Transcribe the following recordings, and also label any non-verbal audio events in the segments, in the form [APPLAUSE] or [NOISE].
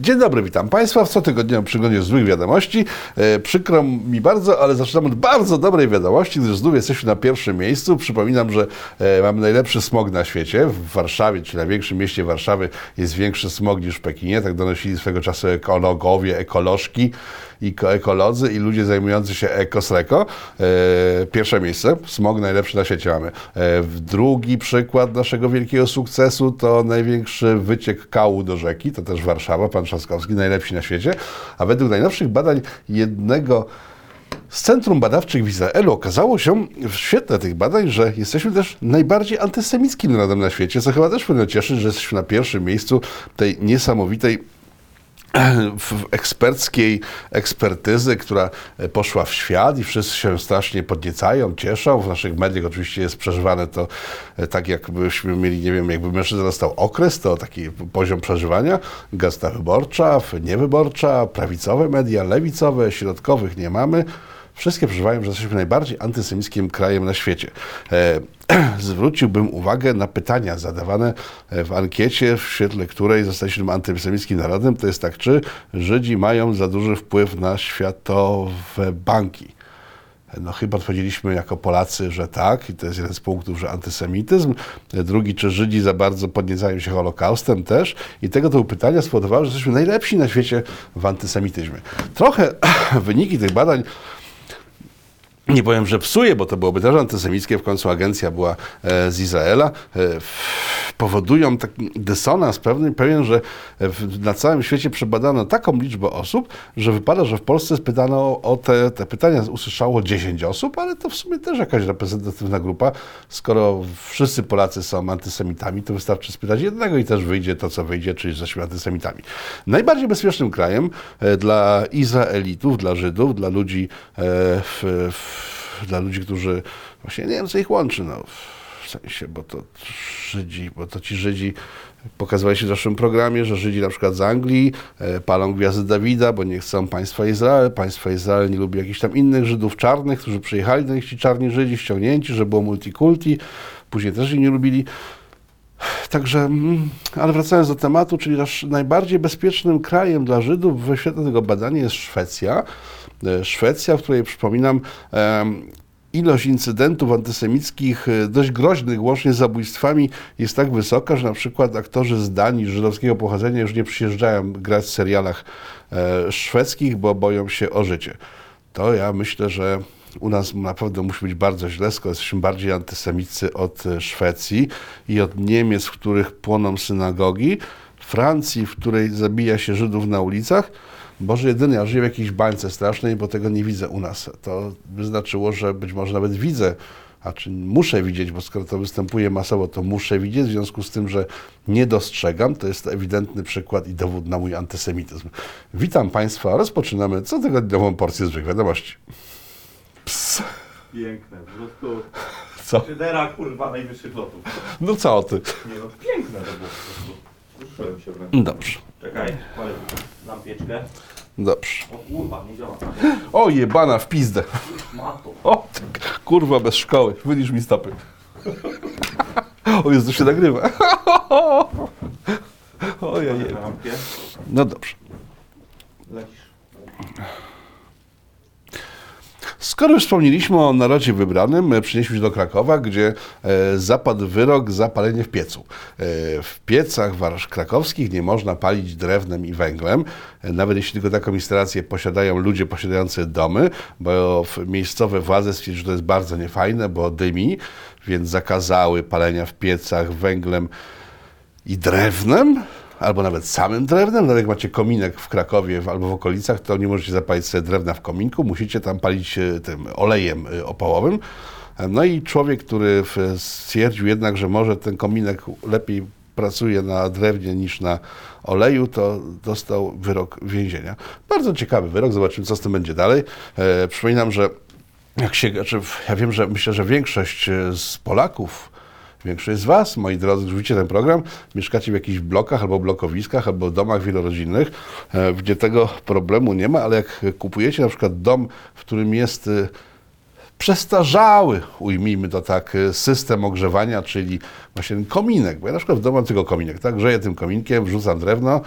Dzień dobry, witam Państwa w cotygodniowym przeglądzie złych wiadomości. E, przykro mi bardzo, ale zaczynamy od bardzo dobrej wiadomości, gdyż znów jesteśmy na pierwszym miejscu. Przypominam, że e, mamy najlepszy smog na świecie. W Warszawie, czyli największym mieście Warszawy, jest większy smog niż w Pekinie. Tak donosili swego czasu ekologowie, ekolożki i ko- ekolodzy i ludzie zajmujący się ekosreko. E, pierwsze miejsce, smog najlepszy na świecie mamy. E, drugi przykład naszego wielkiego sukcesu to największy wyciek kału do rzeki, to też Warszawa, pan Trzaskowski, najlepsi na świecie. A według najnowszych badań jednego z Centrum Badawczych w Izraelu okazało się w świetle tych badań, że jesteśmy też najbardziej antysemickim narodem na świecie, co chyba też powinno cieszyć, że jesteśmy na pierwszym miejscu tej niesamowitej [CLEARS THROAT] eksperckiej ekspertyzy, która poszła w świat i wszyscy się strasznie podniecają, cieszą. W naszych mediach oczywiście jest przeżywane to e, tak, jakbyśmy mieli, nie wiem, jakby mężczyzna dostał okres, to taki poziom przeżywania. Gazeta wyborcza, niewyborcza, prawicowe media, lewicowe, środkowych nie mamy. Wszystkie przeżywają, że jesteśmy najbardziej antysemickim krajem na świecie. E, [CLEARS THROAT] zwróciłbym uwagę na pytania zadawane w ankiecie, w świetle której zostaliśmy antysemickim narodem. To jest tak, czy Żydzi mają za duży wpływ na światowe banki? No chyba odpowiedzieliśmy jako Polacy, że tak i to jest jeden z punktów, że antysemityzm. Drugi, czy Żydzi za bardzo podniecają się Holokaustem też. I tego typu pytania spowodowały, że jesteśmy najlepsi na świecie w antysemityzmie. Trochę [CLEARS THROAT] wyniki tych badań nie powiem, że psuje, bo to byłoby też antysemickie, w końcu agencja była e, z Izraela, e, powodują taki dysonans pewien, pewien że na całym świecie przebadano taką liczbę osób, że wypada, że w Polsce spytano o te, te pytania, usłyszało 10 osób, ale to w sumie też jakaś reprezentatywna grupa. Skoro wszyscy Polacy są antysemitami, to wystarczy spytać jednego i też wyjdzie to, co wyjdzie, czyli jesteśmy antysemitami. Najbardziej bezpiecznym krajem e, dla Izraelitów, dla Żydów, dla ludzi w, w dla ludzi, którzy właśnie nie wiem, co ich łączy, no, w sensie, bo to Żydzi, bo to ci Żydzi pokazywali się w naszym programie, że Żydzi na przykład z Anglii e, palą gwiazdy Dawida, bo nie chcą państwa Izrael, państwo Izrael nie lubi jakichś tam innych Żydów czarnych, którzy przyjechali do nich ci czarni Żydzi, ściągnięci, że było multikulti, później też ich nie lubili. Także, mm, ale wracając do tematu, czyli najbardziej bezpiecznym krajem dla Żydów we świetle tego badania jest Szwecja. E, Szwecja, w której przypominam, ilość incydentów antysemickich, e, dość groźnych, łącznie z zabójstwami, jest tak wysoka, że na przykład aktorzy z Danii żydowskiego pochodzenia już nie przyjeżdżają grać w serialach e, szwedzkich, bo boją się o życie. To ja myślę, że u nas naprawdę musi być bardzo źle, skoro jesteśmy bardziej antysemicy od e, Szwecji i od Niemiec, w których płoną synagogi, Francji, w której zabija się Żydów na ulicach. Boże jedyny, ja żyję w jakiejś bańce strasznej, bo tego nie widzę u nas. To by znaczyło, że być może nawet widzę, a czy muszę widzieć, bo skoro to występuje masowo, to muszę widzieć, w związku z tym, że nie dostrzegam, to jest ewidentny przykład i dowód na mój antysemityzm. Witam Państwa, rozpoczynamy cotygodniową porcję złych wiadomości. Piękne, po prostu co? Szydera kurwa najwyższych lotów. No co ty? Nie no, piękne to było po prostu. Ruszyłem się wręcz. Dobrze, Czekaj, palę dam pieczkę. dobrze. O kurwa, nie działa. O jebana w pizdę. Mato. O, ty, kurwa bez szkoły, wylisz mi stopy. O Jezu, się nagrywa. [LAUGHS] O ja. No dobrze. Lecisz. Skoro już wspomnieliśmy o narodzie wybranym, e, przenieśmy się do Krakowa, gdzie e, zapadł wyrok za palenie w piecu. E, w piecach warsz krakowskich nie można palić drewnem i węglem, nawet jeśli tylko taką instalację posiadają ludzie posiadający domy, bo miejscowe władze stwierdziły, że to jest bardzo niefajne, bo dymi, więc zakazały palenia w piecach węglem i drewnem, albo nawet samym drewnem. Nawet jak macie kominek w Krakowie albo w okolicach, to nie możecie zapalić sobie drewna w kominku, musicie tam palić e, tym olejem e, opałowym. No i człowiek, który stwierdził jednak, że może ten kominek lepiej pracuje na drewnie niż na oleju, to dostał wyrok więzienia. Bardzo ciekawy wyrok, zobaczymy co z tym będzie dalej. E, przypominam, że jak się, znaczy, ja wiem, że myślę, że większość e, z Polaków Większość z Was, moi drodzy, widzicie ten program, mieszkacie w jakichś blokach albo blokowiskach, albo domach wielorodzinnych, e, gdzie tego problemu nie ma, ale jak kupujecie na przykład dom, w którym jest e, przestarzały, ujmijmy to tak, e, system ogrzewania, czyli właśnie ten kominek, bo ja na przykład w domu mam tylko kominek, tak, grzeję tym kominkiem, wrzucam drewno,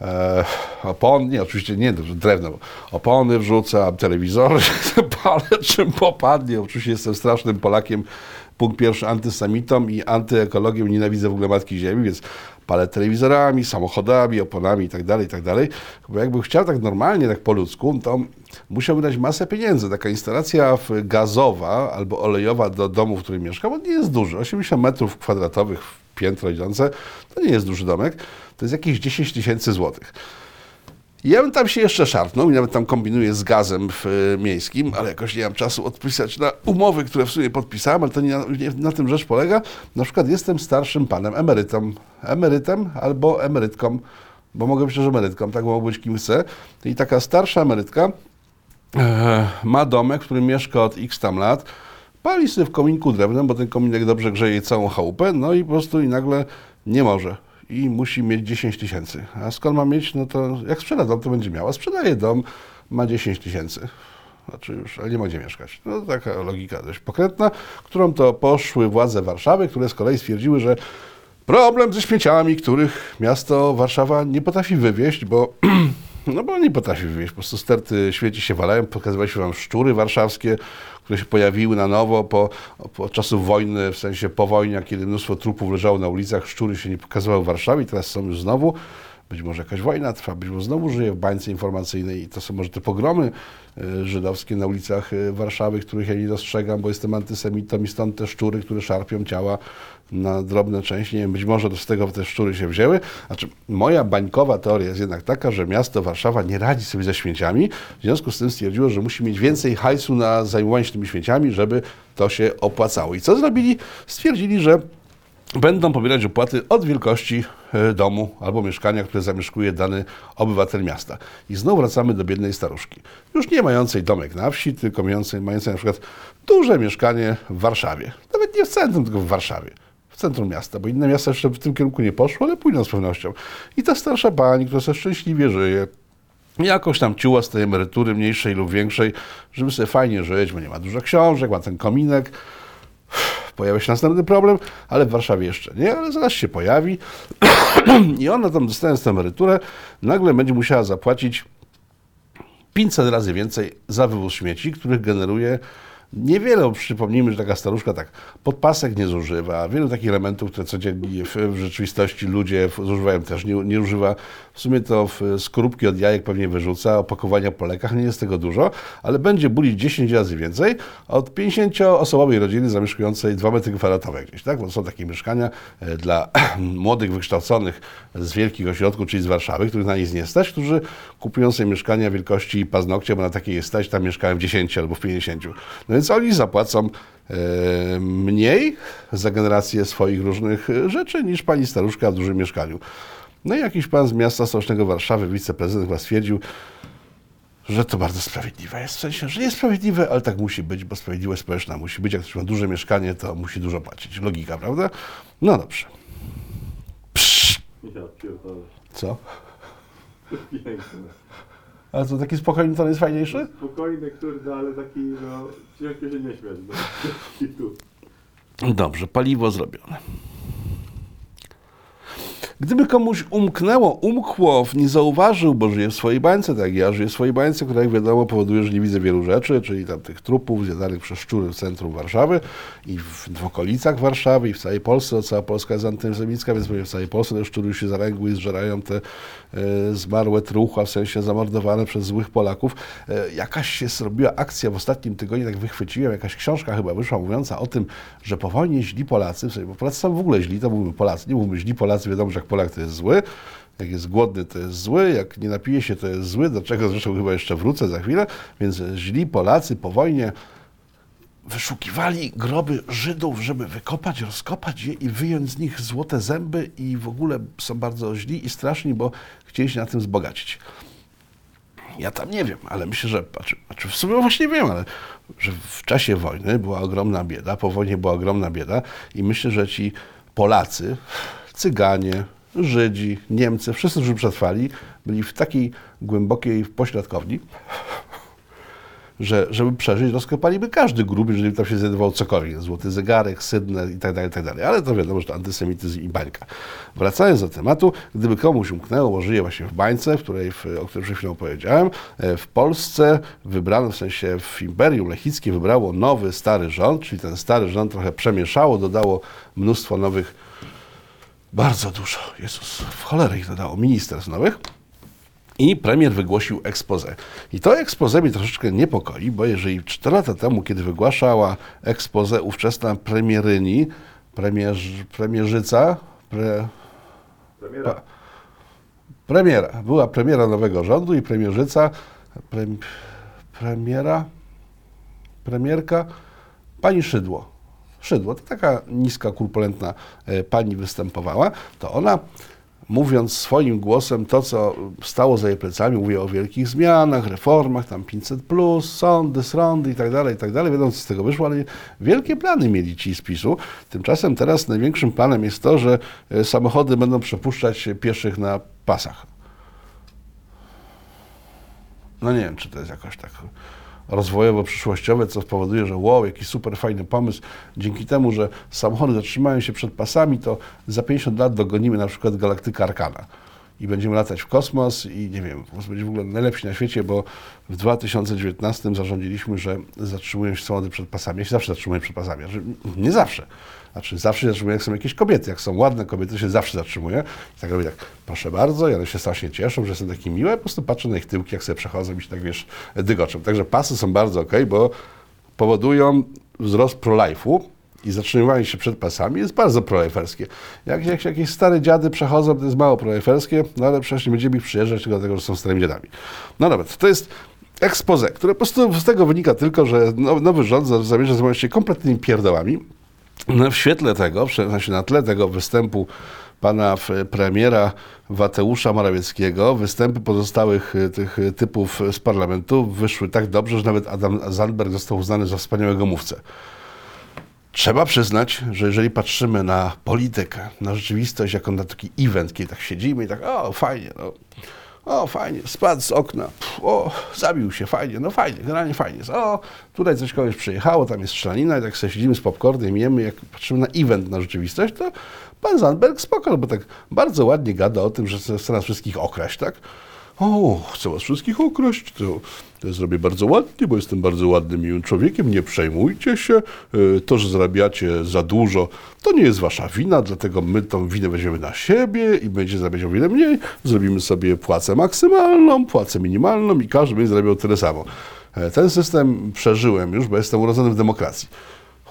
e, opon, nie, oczywiście nie drewno, opony wrzucam, telewizory [LAUGHS] palę czym popadnie. Oczywiście jestem strasznym Polakiem, punkt pierwszy antysemitą i antyekologiem, nienawidzę w ogóle Matki Ziemi, więc palę telewizorami, samochodami, oponami i tak dalej, i tak. Bo jakbym chciał tak normalnie, tak po ludzku, to musiałbym dać masę pieniędzy. Taka instalacja gazowa albo olejowa do domu, w którym mieszkam, nie jest duży. 80 metrów kwadratowych piętro idące, to nie jest duży domek. To jest jakieś 10 tysięcy złotych. Ja bym tam się jeszcze szarpnął i nawet tam kombinuję z gazem w, e, miejskim, ale jakoś nie mam czasu odpisać na umowy, które w sumie podpisałem, ale to nie nie na tym rzecz polega. Na przykład jestem starszym panem, emerytą, emerytem albo emerytką, bo mogę być też emerytką, tak mogę być kim chcę. I taka starsza emerytka e, ma domek, w którym mieszka od x tam lat, pali sobie w kominku drewnem, bo ten kominek dobrze grzeje całą chałupę, no i po prostu i nagle nie może. I musi mieć 10 tysięcy. A skąd ma mieć? No to jak sprzeda dom, to będzie miała. Sprzedaje dom, ma 10 tysięcy. Znaczy już, ale nie ma gdzie mieszkać. No taka logika dość pokrętna, którą to poszły władze Warszawy, które z kolei stwierdziły, że problem ze śmieciami, których miasto Warszawa nie potrafi wywieźć, bo [CLEARS THROAT] no bo nie potrafi wywieźć. Po prostu sterty śmieci się walają. Pokazywaliśmy wam szczury warszawskie, które się pojawiły na nowo po, po czasów wojny, w sensie po wojnie, kiedy mnóstwo trupów leżało na ulicach. Szczury się nie pokazywały w Warszawie, teraz są już znowu. Być może jakaś wojna trwa, być może znowu żyje w bańce informacyjnej i to są może te pogromy e, żydowskie na ulicach e, Warszawy, których ja nie dostrzegam, bo jestem antysemitą i stąd te szczury, które szarpią ciała na drobne części. Nie wiem, być może z tego te szczury się wzięły. Znaczy, moja bańkowa teoria jest jednak taka, że miasto Warszawa nie radzi sobie ze śmieciami, w związku z tym stwierdziło, że musi mieć więcej hajsu na zajmowanie się tymi śmieciami, żeby to się opłacało. I co zrobili? Stwierdzili, że będą pobierać opłaty od wielkości e, domu albo mieszkania, które zamieszkuje dany obywatel miasta. I znowu wracamy do biednej staruszki. Już nie mającej domek na wsi, tylko mającej, mającej na przykład duże mieszkanie w Warszawie. Nawet nie w centrum, tylko w Warszawie. W centrum miasta, bo inne miasta jeszcze w tym kierunku nie poszły, ale pójdą z pewnością. I ta starsza pani, która sobie szczęśliwie żyje, jakoś tam ciuła z tej emerytury mniejszej lub większej, żeby sobie fajnie żyć, bo nie ma dużo książek, ma ten kominek. Pojawia się następny problem, ale w Warszawie jeszcze nie, ale zaraz się pojawi. [CLEARS THROAT] I ona tam dostając tę emeryturę, nagle będzie musiała zapłacić 500 razy więcej za wywóz śmieci, których generuje niewiele. Przypomnijmy, że taka staruszka tak podpasek nie zużywa, wielu takich elementów, które codziennie w, w rzeczywistości ludzie zużywają też nie, nie używa. W sumie to w, skorupki od jajek pewnie wyrzuca, opakowania po lekach, nie jest tego dużo, ale będzie bulić 10 razy więcej od 50-osobowej rodziny zamieszkującej 2 metry kwadratowe gdzieś, tak? Bo są takie mieszkania e, dla [CLEARS THROAT] młodych, wykształconych z wielkich ośrodków, czyli z Warszawy, których na nic nie stać, którzy kupują sobie mieszkania wielkości paznokcia, bo na takie jest stać, tam mieszkają w 10 albo w 50. No więc oni zapłacą e, mniej za generację swoich różnych e, rzeczy niż pani staruszka w dużym mieszkaniu. No i jakiś pan z miasta stołecznego Warszawy, wiceprezydent chyba stwierdził, że to bardzo sprawiedliwe jest. W sensie, że jest sprawiedliwe, ale tak musi być, bo sprawiedliwość społeczna musi być. Jak ktoś ma duże mieszkanie, to musi dużo płacić. Logika, prawda? No dobrze. Psz, co? [LAUGHS] Piękne. A co, taki spokojny ton jest fajniejszy? Spokojny, kurde, ale taki, no, ciężko się nie śmiać. No. [LAUGHS] Dobrze, paliwo zrobione. Gdyby komuś umknęło, umkło, nie zauważył, bo żyje w swojej bańce, tak ja żyję w swojej bańce, która jak wiadomo powoduje, że nie widzę wielu rzeczy, czyli tam tych trupów zjadanych przez szczury w centrum Warszawy i w, w okolicach Warszawy i w całej Polsce, bo cała Polska jest antysemicka, więc w całej Polsce te szczury się zaręgły i zżerają te e, zmarłe truchła, w sensie zamordowane przez złych Polaków. E, jakaś się zrobiła akcja w ostatnim tygodniu, tak wychwyciłem, jakaś książka chyba wyszła mówiąca o tym, że po wojnie źli Polacy, w sensie, bo Polacy są w ogóle źli, to mówimy Polacy, nie mówimy źli Polacy, wiadomo, że jak Polak to jest zły, jak jest głodny, to jest zły, jak nie napije się, to jest zły, do czego zresztą chyba jeszcze wrócę za chwilę, więc źli Polacy po wojnie wyszukiwali groby Żydów, żeby wykopać, rozkopać je i wyjąć z nich złote zęby i w ogóle są bardzo źli i straszni, bo chcieli się na tym wzbogacić. Ja tam nie wiem, ale myślę, że, znaczy, znaczy w sumie właśnie wiem, ale że w czasie wojny była ogromna bieda, po wojnie była ogromna bieda i myślę, że ci Polacy, Cyganie, Żydzi, Niemcy, wszyscy, którzy przetrwali, byli w takiej głębokiej pośladkowni, że żeby przeżyć, rozkopaliby każdy grób, jeżeli tam się znajdował cokolwiek, złoty zegarek, sydnę i tak dalej, i tak. Ale to wiadomo, że to antysemityzm i bańka. Wracając do tematu, gdyby komuś umknęło, żyje właśnie w bańce, w której, w, o której przed chwilą powiedziałem, e, w Polsce wybrano, w sensie w Imperium Lechickie wybrało nowy, stary rząd, czyli ten stary rząd trochę przemieszało, dodało mnóstwo nowych bardzo dużo, Jezus, w cholerę ich dodało, ministerstw nowych. I premier wygłosił expose. I to expose mnie troszeczkę niepokoi, bo jeżeli 4 lata temu, kiedy wygłaszała expose ówczesna premieryni, premierz, premierzyca, pre, Premiera. Pa- premiera, była premiera nowego rządu i premierzyca, pre, premiera, premierka, pani Szydło. Szydło, to taka niska, kurpulentna e, pani występowała, to ona mówiąc swoim głosem to, co stało za jej plecami, mówiła o wielkich zmianach, reformach, tam 500 plus, sądy, sądy i tak dalej, i tak dalej. Wiadomo, co z tego wyszło, ale wielkie plany mieli ci z PiSu. Tymczasem teraz największym planem jest to, że e, samochody będą przepuszczać pieszych na pasach. No nie wiem, czy to jest jakoś tak rozwojowo-przyszłościowe, co spowoduje, że wow, jaki super fajny pomysł. Dzięki temu, że samochody zatrzymają się przed pasami, to za 50 lat dogonimy na przykład galaktykę Arkana i będziemy latać w kosmos i nie wiem, prostu będzie w ogóle najlepsi na świecie, bo w 2019 zarządziliśmy, że zatrzymują się samochody przed pasami. Ja się zawsze zatrzymuję przed pasami. Znaczy, nie zawsze. Znaczy zawsze się zatrzymuję, jak są jakieś kobiety. Jak są ładne kobiety, się zawsze zatrzymuję. I tak robię tak, proszę bardzo, i one się strasznie cieszą, że jestem taki miły, po prostu patrzę na ich tyłki, jak sobie przechodzą i się tak, wiesz, dygoczą. Także pasy są bardzo ok, bo powodują wzrost pro-life'u i zatrzymywanie się przed pasami jest bardzo proliferskie. Jak, jak jakieś stare dziady przechodzą, to jest mało proliferskie, no ale przecież nie będziemy ich przyjeżdżać tylko dlatego, że są starymi dziadami. No dobra, to jest expose, które po prostu z tego wynika tylko, że now- nowy rząd za- zamierza zająć się kompletnymi pierdołami. No, w świetle tego, sensie na tle tego występu pana f- premiera Wateusza Morawieckiego, występy pozostałych y, tych y, typów z parlamentu wyszły tak dobrze, że nawet Adam Zandberg został uznany za wspaniałego mówcę. Trzeba przyznać, że jeżeli patrzymy na politykę, na rzeczywistość, jako na taki event, kiedy tak siedzimy i tak, o fajnie, no, o fajnie, spadł z okna, Pff, o zabił się, fajnie, no fajnie, generalnie fajnie o tutaj coś kogoś przyjechało, tam jest strzelanina i tak sobie siedzimy z popcornem jemy, jak patrzymy na event, na rzeczywistość, to pan Zandberg spoko, bo tak bardzo ładnie gada o tym, że chce nas wszystkich okraść, tak? O, chcę was wszystkich okraść, to, to zrobię bardzo ładnie, bo jestem bardzo ładnym, człowiekiem, nie przejmujcie się, E, to, że zarabiacie za dużo, to nie jest wasza wina, dlatego my tą winę weźmiemy na siebie i będzie zarabiać o wiele mniej, zrobimy sobie płacę maksymalną, płacę minimalną i każdy będzie zarabiał tyle samo. E, Ten system przeżyłem już, bo jestem urodzony w demokracji.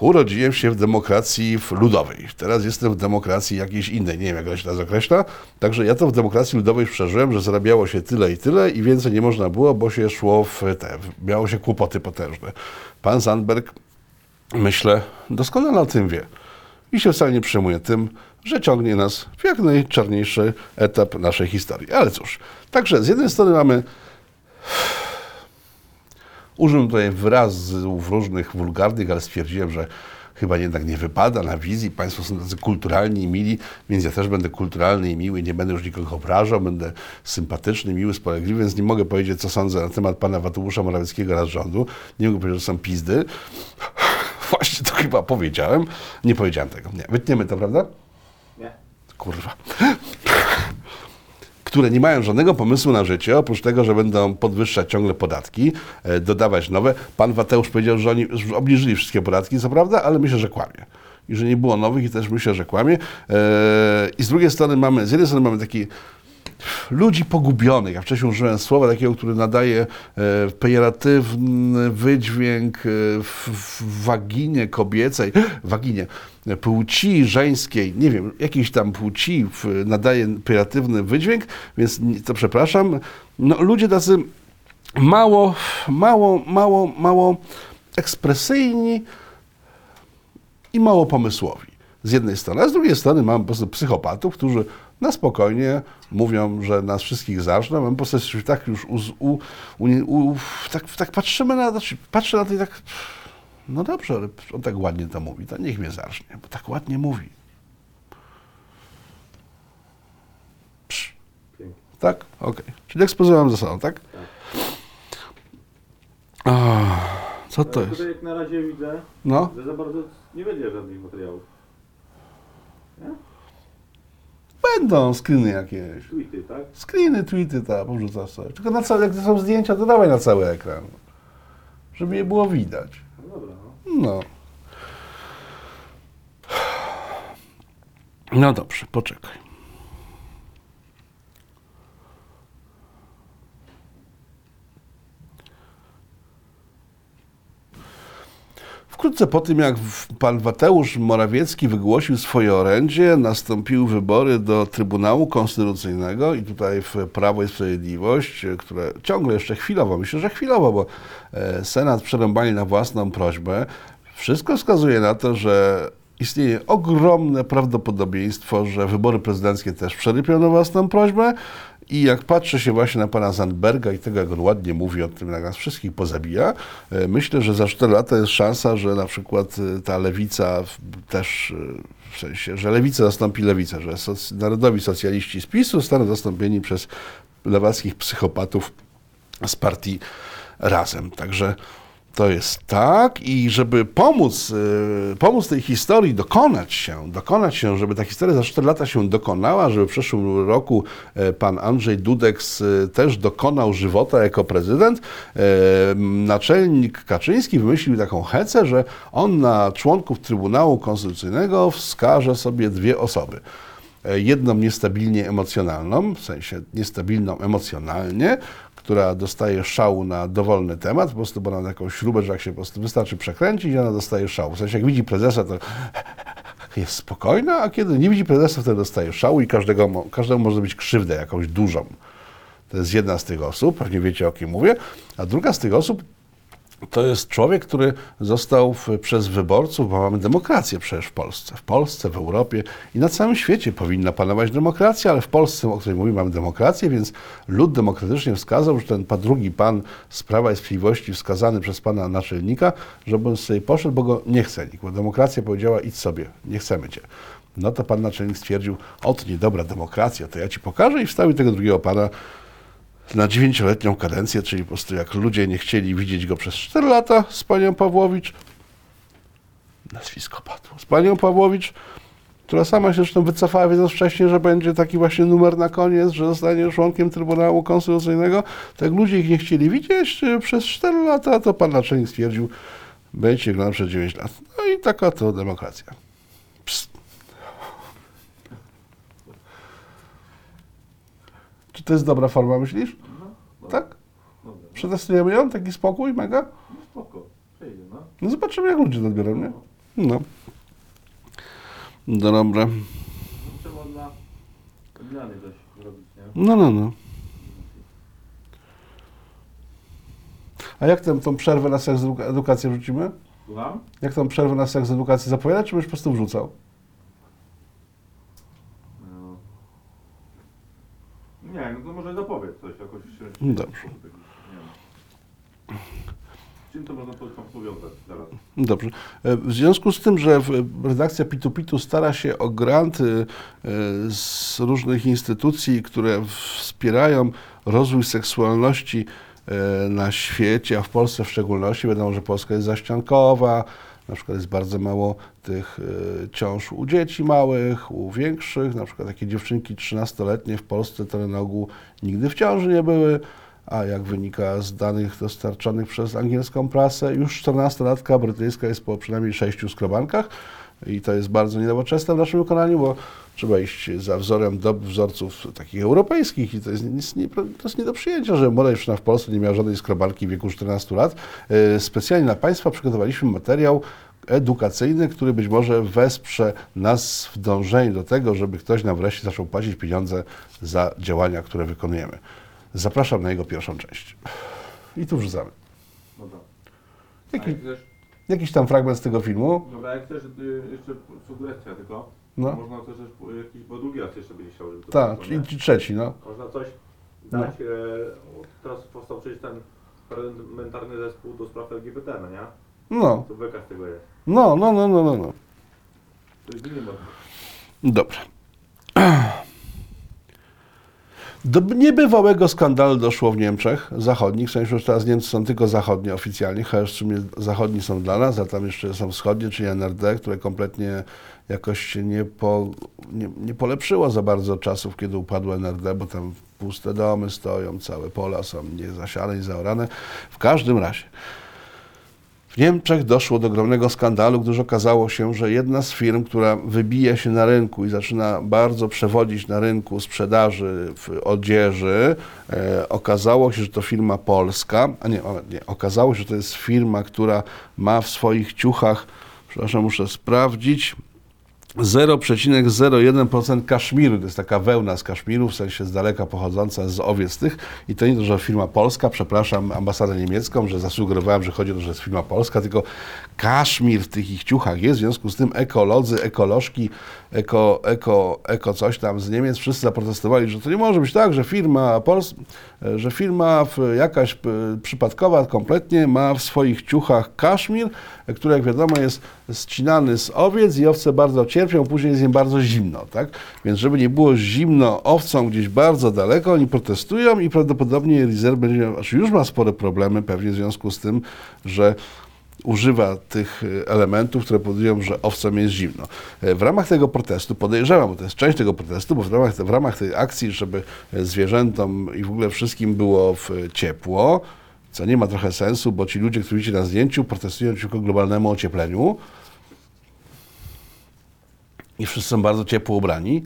Urodziłem się w demokracji ludowej. Teraz jestem w demokracji jakiejś innej. Nie wiem, jak to się teraz określa. Także ja to w demokracji ludowej przeżyłem, że zarabiało się tyle i tyle i więcej nie można było, bo się szło w te, miało się kłopoty potężne. Pan Sandberg, myślę, doskonale o tym wie. I się wcale nie przejmuje tym, że ciągnie nas w jak najczarniejszy etap naszej historii. Ale cóż, także z jednej strony mamy Użyłem tutaj wyrazów różnych wulgarnych, ale stwierdziłem, że chyba jednak nie wypada na wizji. Państwo są tacy kulturalni i mili, więc ja też będę kulturalny i miły, nie będę już nikogo obrażał, będę sympatyczny, miły, spolegliwy, więc nie mogę powiedzieć, co sądzę na temat pana Wateusza Morawieckiego oraz rządu. Nie mogę powiedzieć, że są pizdy. [LAUGHS] Właśnie to chyba powiedziałem. Nie powiedziałem tego. Nie. Wytniemy to, prawda? Nie. Kurwa. Które nie mają żadnego pomysłu na życie, oprócz tego, że będą podwyższać ciągle podatki, e, dodawać nowe. Pan Wateusz powiedział, że oni obniżyli wszystkie podatki, co prawda, ale myślę, że kłamie. I że nie było nowych i też myślę, że kłamie. E, I z drugiej strony mamy, z jednej strony mamy taki ludzi pogubionych. Ja wcześniej użyłem słowa takiego, które nadaje e, pejoratywny wydźwięk e, w, waginie kobiecej, waginie, e, płci żeńskiej, nie wiem, jakiejś tam płci nadaje pejoratywny wydźwięk, więc to przepraszam. No, ludzie tacy mało, mało, mało, mało ekspresyjni, i mało pomysłowi. Z jednej strony, a z drugiej strony mam po prostu psychopatów, którzy na spokojnie mówią, że nas wszystkich zażną. Mam po prostu tak już u, u, u, u, tak, tak patrzymy na, znaczy patrzę na to i tak, no dobrze, ale on tak ładnie to mówi, to niech mnie zażnie, bo tak ładnie mówi. Psz, Pięknie. tak? Okej. Czyli ekspozyłem ze sobą, tak? O, co to jest? Tutaj jak na razie widzę, No, że za bardzo nie będzie żadnych materiałów. Nie? Będą screeny jakieś. Tweety, tak? Screeny, tweety, tak, porzucasz sobie. Tylko na cały, jak to są zdjęcia, to dawaj na cały ekran. Żeby je było widać. No dobra, no. No. No dobrze, poczekaj. Wkrótce po tym, jak pan Mateusz Morawiecki wygłosił swoje orędzie, nastąpiły wybory do Trybunału Konstytucyjnego i tutaj w Prawo i Sprawiedliwość, e, które ciągle jeszcze chwilowo, myślę, że chwilowo, bo e, Senat przerąbali na własną prośbę, wszystko wskazuje na to, że istnieje ogromne prawdopodobieństwo, że wybory prezydenckie też przerypią na własną prośbę. I jak patrzę się właśnie na pana Zandberga i tego, jak on ładnie mówi o tym, jak nas wszystkich pozabija, e, myślę, że za 4 lata jest szansa, że na przykład e, ta lewica też, e, w sensie, że lewica zastąpi lewicę, że soc- narodowi socjaliści z PiSu zostaną zastąpieni przez lewackich psychopatów z partii Razem. Także to jest tak i żeby pomóc, y, pomóc tej historii dokonać się, dokonać się, żeby ta historia za 4 lata się dokonała, żeby w przyszłym roku e, pan Andrzej Dudek s- też dokonał żywota jako prezydent, e, naczelnik Kaczyński wymyślił taką hecę, że on na członków Trybunału Konstytucyjnego wskaże sobie dwie osoby. E, jedną niestabilnie emocjonalną, w sensie niestabilną emocjonalnie, która dostaje szału na dowolny temat, po prostu bo ma taką śrubę, że jak się po prostu wystarczy przekręcić ona dostaje szału. W sensie jak widzi prezesa, to [LAUGHS] jest spokojna, a kiedy nie widzi prezesa, wtedy dostaje szału i każdego, każdemu może być krzywdę jakąś dużą. To jest jedna z tych osób, pewnie wiecie o kim mówię, a druga z tych osób to jest człowiek, który został w, przez wyborców, bo mamy demokrację przecież w Polsce. W Polsce, w Europie i na całym świecie powinna panować demokracja, ale w Polsce, o której mówimy, mamy demokrację, więc lud demokratycznie wskazał, że ten drugi pan z Prawa i Sprawiedliwości wskazany przez pana naczelnika, żeby on sobie poszedł, bo go nie chce nikt, bo demokracja powiedziała idź sobie, nie chcemy cię. No to pan naczelnik stwierdził, oto niedobra demokracja, to ja ci pokażę i wstawił tego drugiego pana na dziewięcioletnią kadencję, czyli po prostu jak ludzie nie chcieli widzieć go przez 4 lata z panią Pawłowicz, nazwisko padło, z panią Pawłowicz, która sama się zresztą wycofała, wiedząc wcześniej, że będzie taki właśnie numer na koniec, że zostanie członkiem Trybunału Konstytucyjnego, to jak ludzie ich nie chcieli widzieć e, przez 4 lata, to pan naczelnik stwierdził, będziecie grał przez 9 lat. No i taka to demokracja. Czy to jest dobra forma, myślisz? No, no. Tak? Dobra, no. Przetestujemy ją? Taki spokój, mega? no spoko. Przejdzie, no. No zobaczymy, jak ludzie odbiorą, nie? No. Dobra. No, Trzeba dla odmiany coś zrobić, nie? No, no, no. A jak tam tą przerwę na seks eduka- edukację wrzucimy? Słucham? Jak tą przerwę na seks edukację zapowiadać, czy byś po prostu wrzucał? Nie, no to może zapowiedz coś, jakoś się... No dobrze. Nie wiem. Czym to można po- tam powiązać zaraz? Dobrze. E, W związku z tym, że w- redakcja Pitu Pitu stara się o granty e, z różnych instytucji, które wspierają rozwój seksualności e, na świecie, a w Polsce w szczególności, wiadomo, że Polska jest zaściankowa, na przykład jest bardzo mało tych e, ciąż u dzieci małych, u większych, na przykład takie dziewczynki 13-letnie w Polsce to na ogół nigdy w ciąży nie były, a jak wynika z danych dostarczonych przez angielską prasę, już 14-latka brytyjska jest po przynajmniej sześciu skrobankach. I to jest bardzo niedowoczesne w naszym wykonaniu, bo trzeba iść za wzorem do wzorców takich europejskich i to jest, nic nie, to jest nie do przyjęcia, że młoda dziewczyna w Polsce nie miała żadnej skrobanki w wieku 14 lat. E, Specjalnie dla Państwa przygotowaliśmy materiał edukacyjny, który być może wesprze nas w dążeniu do tego, żeby ktoś nam wreszcie zaczął płacić pieniądze za działania, które wykonujemy. Zapraszam na jego pierwszą część. I tu wrzucamy. Dobra. Jaki, jakiś tam fragment z tego filmu. dobra, jak chcesz, y, jeszcze sugestia tylko. No. Można też też jakiś, bo drugi raz jeszcze będzie chciał, żeby to Tak, ci trzeci, no. Można coś No. dać, e, teraz powstał przecież ten parlamentarny zespół do spraw LGBT, no nie? No, To wykaz tego jest. no, no, no, no, no. no. To jest nie można. Dobra. Do niebywałego skandalu doszło w Niemczech zachodnich, w sensie, że teraz Niemcy są tylko zachodnie oficjalnie, chociaż w sumie zachodni są dla nas, a tam jeszcze są wschodnie, czyli NRD, które kompletnie jakoś się nie, po, nie, nie polepszyło za bardzo czasów, kiedy upadło NRD, bo tam puste domy stoją, całe pola są niezasiane i zaorane. W każdym razie. W Niemczech doszło do ogromnego skandalu, gdyż okazało się, że jedna z firm, która wybija się na rynku i zaczyna bardzo przewodzić na rynku sprzedaży w odzieży, e, okazało się, że to firma polska, a nie, nie, okazało się, że to jest firma, która ma w swoich ciuchach, przepraszam, muszę sprawdzić, 0,01% kaszmiru, to jest taka wełna z kaszmiru, w sensie z daleka pochodząca z owiec tych. I to nie to, że firma polska, przepraszam ambasadę niemiecką, że zasugerowałem, że chodzi o to, że jest firma polska, tylko kaszmir w tych ich ciuchach jest, w związku z tym ekolodzy, ekolożki, eko, eko, eko coś tam z Niemiec, wszyscy zaprotestowali, że to nie może być tak, że firma Pols że firma jakaś przypadkowa kompletnie ma w swoich ciuchach kaszmir, który jak wiadomo jest ścinany z owiec i owce bardzo cierpią, później jest im bardzo zimno, tak? Więc żeby nie było zimno owcom gdzieś bardzo daleko, oni protestują i prawdopodobnie Rizer będzie, już ma spore problemy pewnie w związku z tym, że używa tych y, elementów, które powodują, że owcom jest zimno. E, W ramach tego protestu, podejrzewam, bo to jest część tego protestu, bo w ramach, w ramach tej akcji, żeby e, zwierzętom i w ogóle wszystkim było w ciepło, co nie ma trochę sensu, bo ci ludzie, którzy widzicie na zdjęciu, protestują przeciwko globalnemu ociepleniu i wszyscy są bardzo ciepło ubrani.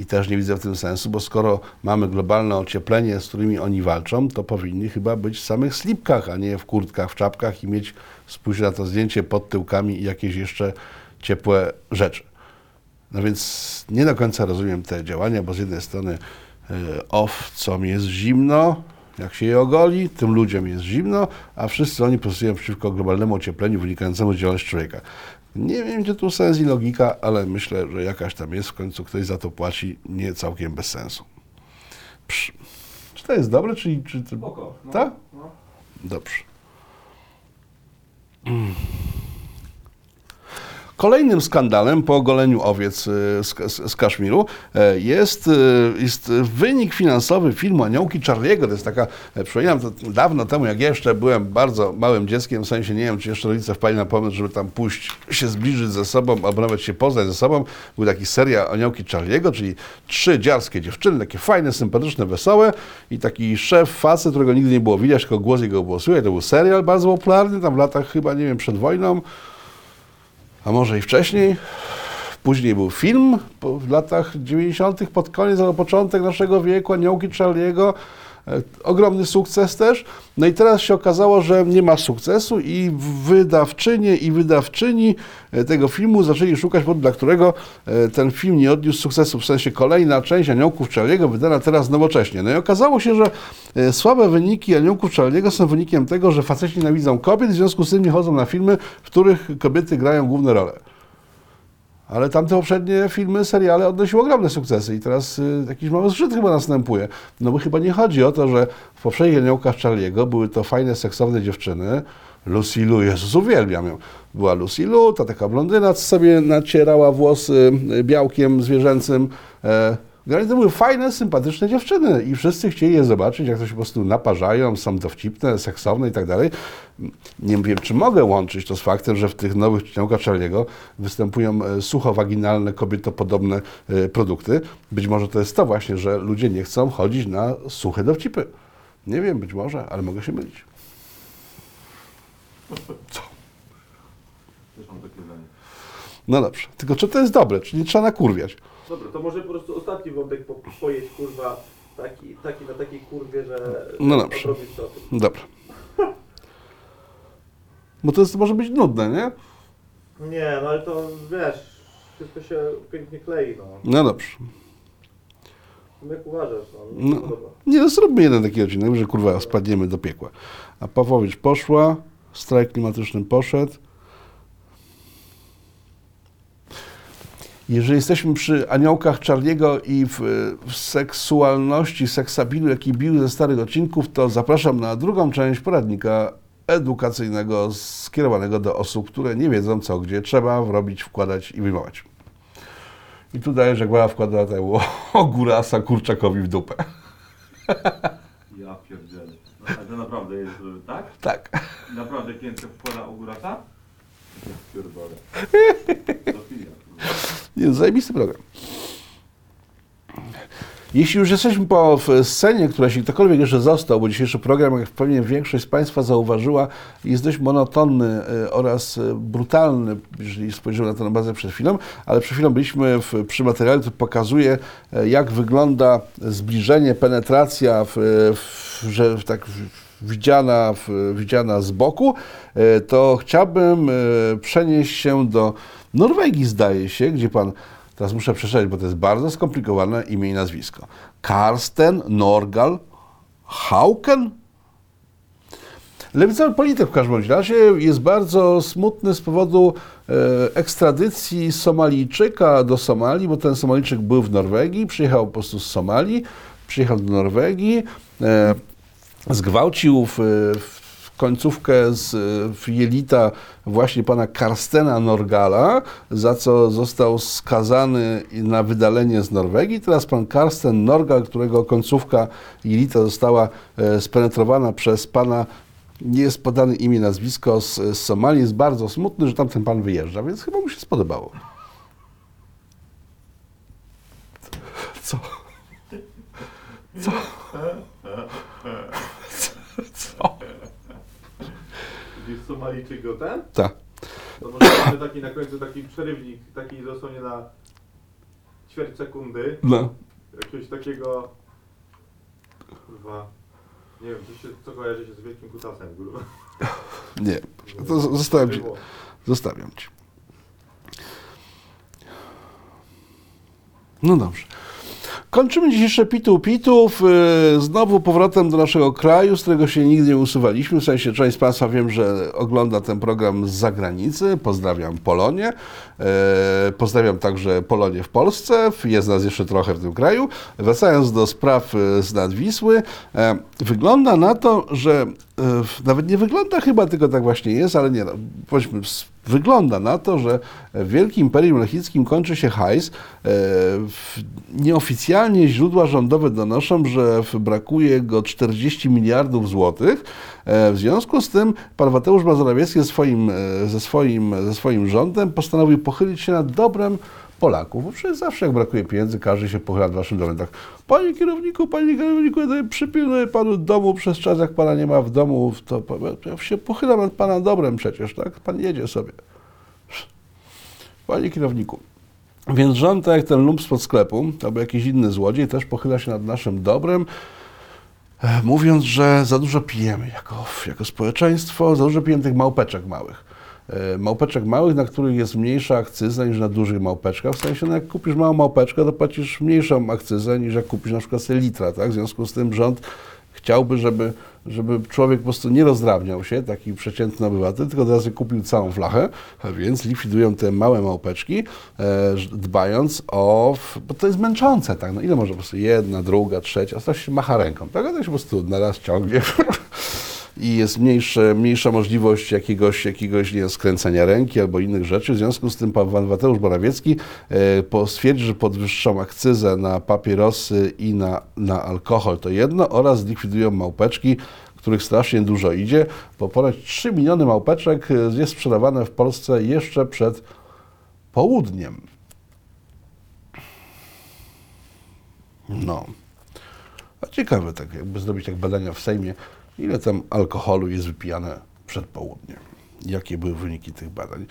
I też nie widzę w tym sensu, bo skoro mamy globalne ocieplenie, z którymi oni walczą, to powinni chyba być w samych slipkach, a nie w kurtkach, w czapkach i mieć, spójrzcie na to zdjęcie, pod tyłkami i jakieś jeszcze ciepłe rzeczy. No więc nie do końca rozumiem te działania, bo z jednej strony y, owcom jest zimno, jak się je ogoli, tym ludziom jest zimno, a wszyscy oni protestują przeciwko globalnemu ociepleniu wynikającemu z działalności człowieka. Nie wiem, gdzie tu sens i logika, ale myślę, że jakaś tam jest, w końcu ktoś za to płaci, nie całkiem bez sensu. Psz. Czy to jest dobre, czy... czy, czy... Spoko. No, Tak? No. Dobrze. Kolejnym skandalem po ogoleniu owiec y, z, z, z Kaszmiru e, jest, y, jest wynik finansowy filmu Aniołki Charlie'ego. To jest taka, e, przypominam to dawno temu, jak jeszcze byłem bardzo małym dzieckiem, w sensie nie wiem, czy jeszcze rodzice wpadli na pomysł, żeby tam pójść, się zbliżyć ze sobą, nawet się poznać ze sobą. Był taki seria Aniołki Charlie'ego, czyli trzy dziarskie dziewczyny, takie fajne, sympatyczne, wesołe i taki szef, facet, którego nigdy nie było widać, tylko głos jego było. To był serial bardzo popularny, tam w latach chyba, nie wiem, przed wojną a może i wcześniej. Później był film w latach 90., pod koniec albo początek naszego wieku, Aniołki Charlie'ego. E, Ogromny sukces też. No i teraz się okazało, że nie ma sukcesu i wydawczynie i wydawczyni e, tego filmu zaczęli szukać powodu, dla którego e, ten film nie odniósł sukcesu, w sensie kolejna część Aniołków Charlie'ego wydana teraz nowocześnie. No i okazało się, że słabe wyniki Aniołków Charlie'ego są wynikiem tego, że faceci nienawidzą kobiet, w związku z tym nie chodzą na filmy, w których kobiety grają główne role. Ale tamte poprzednie filmy, seriale odnosiły ogromne sukcesy i teraz y, jakiś mały zgrzyt chyba następuje. No bo chyba nie chodzi o to, że w poprzednich Aniołkach Charlie'ego były to fajne, seksowne dziewczyny. Lucy Liu, Jezus, uwielbiam ją. Była Lucy Liu, ta taka blondyna, co sobie nacierała włosy y, białkiem zwierzęcym. E, Generalnie to były fajne, sympatyczne dziewczyny i wszyscy chcieli je zobaczyć, jak to się po prostu naparzają, są dowcipne, seksowne i tak dalej. Nie wiem, czy mogę łączyć to z faktem, że w tych nowych Ciągach Charlie'ego występują e, suchowaginalne, kobietopodobne e, produkty. Być może to jest to właśnie, że ludzie nie chcą chodzić na suche dowcipy. Nie wiem, być może, ale mogę się mylić. Co? Też mam takie zdanie. No dobrze. Tylko czy to jest dobre? Czy nie trzeba nakurwiać? Dobra, to może po prostu ostatni wątek po, pojeść kurwa taki, taki na takiej kurwie, że No że dobrze. odrobić to. Dobra. [LAUGHS] Bo to jest, może być nudne, nie? Nie, no ale to wiesz, wszystko się pięknie klei, no. No dobrze. Jak uważasz, no. Mi się No, podoba. nie, no zróbmy jeden taki odcinek, że kurwa spadniemy do piekła. A Pawłowicz poszła, strajk klimatyczny poszedł. Jeżeli jesteśmy przy aniołkach Charliego i w, w seksualności, seksabilu, jaki bił ze starych odcinków, to zapraszam na drugą część poradnika edukacyjnego skierowanego do osób, które nie wiedzą co, gdzie trzeba robić, wkładać i wyjmować. I tu dajesz, jak Bała wkłada tego ogórasa kurczakowi w dupę. Ja pierdzielę. No, ale to naprawdę jest, że tak? Tak. Naprawdę klientka wkłada ogórasa? Ja pierdolę. [LAUGHS] Nie, zajebisty program. Jeśli już jesteśmy po scenie, która jeśli ktokolwiek jeszcze został, bo dzisiejszy program, jak pewnie większość z Państwa zauważyła, jest dość monotonny e, oraz e, brutalny, jeżeli spojrzymy na na bazę przed chwilą, ale przed chwilą byliśmy w, przy materiale, który pokazuje, e, jak wygląda zbliżenie, penetracja, w, w, że tak widziana, widziana z boku, e, to chciałbym e, przenieść się do Norwegii, zdaje się, gdzie pan Teraz muszę przeczytać, bo to jest bardzo skomplikowane imię i nazwisko. Karsten Norgal Hauken? Lewicowy polityk w każdym razie jest bardzo smutny z powodu e, ekstradycji Somalijczyka do Somalii, bo ten Somalijczyk był w Norwegii, przyjechał po prostu z Somalii, przyjechał do Norwegii, zgwałcił w, w końcówkę z w jelita właśnie pana Karstena Norgala, za co został skazany na wydalenie z Norwegii. Teraz pan Karsten Norgal, którego końcówka jelita została e, spenetrowana przez pana nie jest podane imię, nazwisko z, z Somalii. Jest bardzo smutny, że tamten pan wyjeżdża, więc chyba mu się spodobało. Co? Co? Co? Gdzieś Somalijczyk go ten? Tak. To może mamy taki na końcu taki przerywnik, taki dosłownie na ćwierć sekundy. No. Jakiegoś takiego... Kurwa... Nie wiem, co, się, co kojarzy się z wielkim kutasem, kurwa. Nie. To z- zostawiam ci. Było. Zostawiam ci. No dobrze. Kończymy dzisiejsze Pitu Pitów. Yy, Znowu powrotem do naszego kraju, z którego się nigdy nie usuwaliśmy. W sensie część z Państwa wiem, że ogląda ten program z zagranicy. Pozdrawiam Polonię. Yy, Pozdrawiam także Polonię w Polsce. Jest nas jeszcze trochę w tym kraju. Wracając do spraw yy, z Nadwisły. Wygląda na to, że nawet nie wygląda chyba, tylko tak właśnie jest, ale nie no, wygląda na to, że w Wielkim Imperium Lechickim kończy się hajs. E, Nieoficjalnie źródła rządowe donoszą, że brakuje go 40 miliardów złotych. E, W związku z tym pan Mateusz Mazorawiecki ze swoim, e, ze swoim, ze swoim rządem postanowił pochylić się nad dobrem Polaków, bo zawsze jak brakuje pieniędzy, każdy się pochyla nad waszym domem. Tak, panie kierowniku, panie kierowniku, ja przypilnuję panu domu przez czas, jak pana nie ma w domu, to ja się pochylam nad pana dobrem przecież, tak? Pan jedzie sobie. Panie kierowniku. Więc rząd, tak jak ten lump spod sklepu, albo jakiś inny złodziej, też pochyla się nad naszym dobrem, e, mówiąc, że za dużo pijemy jako, jako społeczeństwo, za dużo pijemy tych małpeczek małych. E, Małpeczek małych, na których jest mniejsza akcyza niż na dużych małpeczkach. W sensie, no jak kupisz małą małpeczkę, to płacisz mniejszą akcyzę niż jak kupisz na przykład litra, tak? W związku z tym rząd chciałby, żeby, żeby człowiek po prostu nie rozdrabniał się, taki przeciętny obywatel, tylko teraz kupił całą flachę, a więc likwidują te małe małpeczki, e, dbając o... Bo to jest męczące, tak? No ile może po prostu jedna, druga, trzecia, a to się macha ręką, tak? A to się po prostu na raz ciągnie. [LAUGHS] i jest mniejsze, mniejsza możliwość jakiegoś, jakiegoś nie, skręcenia ręki albo innych rzeczy. W związku z tym pan Mateusz Morawiecki e, stwierdził, że podwyższą akcyzę na papierosy i na, na alkohol to jedno oraz zlikwidują małpeczki, których strasznie dużo idzie, bo ponad 3 miliony małpeczek e, jest sprzedawane w Polsce jeszcze przed południem. No. A ciekawe, tak jakby zrobić tak badania w Sejmie, ile tam alkoholu jest wypijane przed południem. Jakie były wyniki tych badań.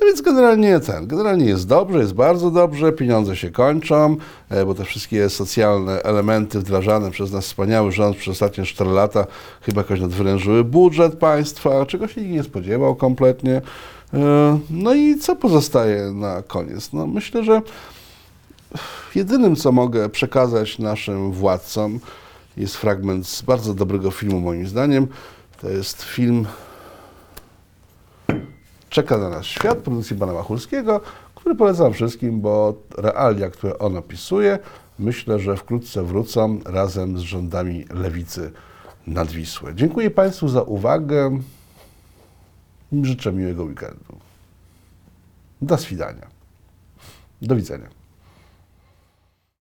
No więc generalnie ten, generalnie jest dobrze, jest bardzo dobrze, pieniądze się kończą, e, bo te wszystkie socjalne elementy wdrażane przez nas wspaniały rząd przez ostatnie 4 lata chyba jakoś nadwyrężyły budżet państwa, czego się nikt nie spodziewał kompletnie. E, No i co pozostaje na koniec? No myślę, że Jedynym, co mogę przekazać naszym władcom, jest fragment z bardzo dobrego filmu, moim zdaniem. To jest film Czeka na nas świat, produkcji pana Machulskiego, który polecam wszystkim, bo realia, które on opisuje, myślę, że wkrótce wrócą razem z rządami lewicy nad Wisłę. Dziękuję Państwu za uwagę. Życzę miłego weekendu. Do swidania. Do widzenia.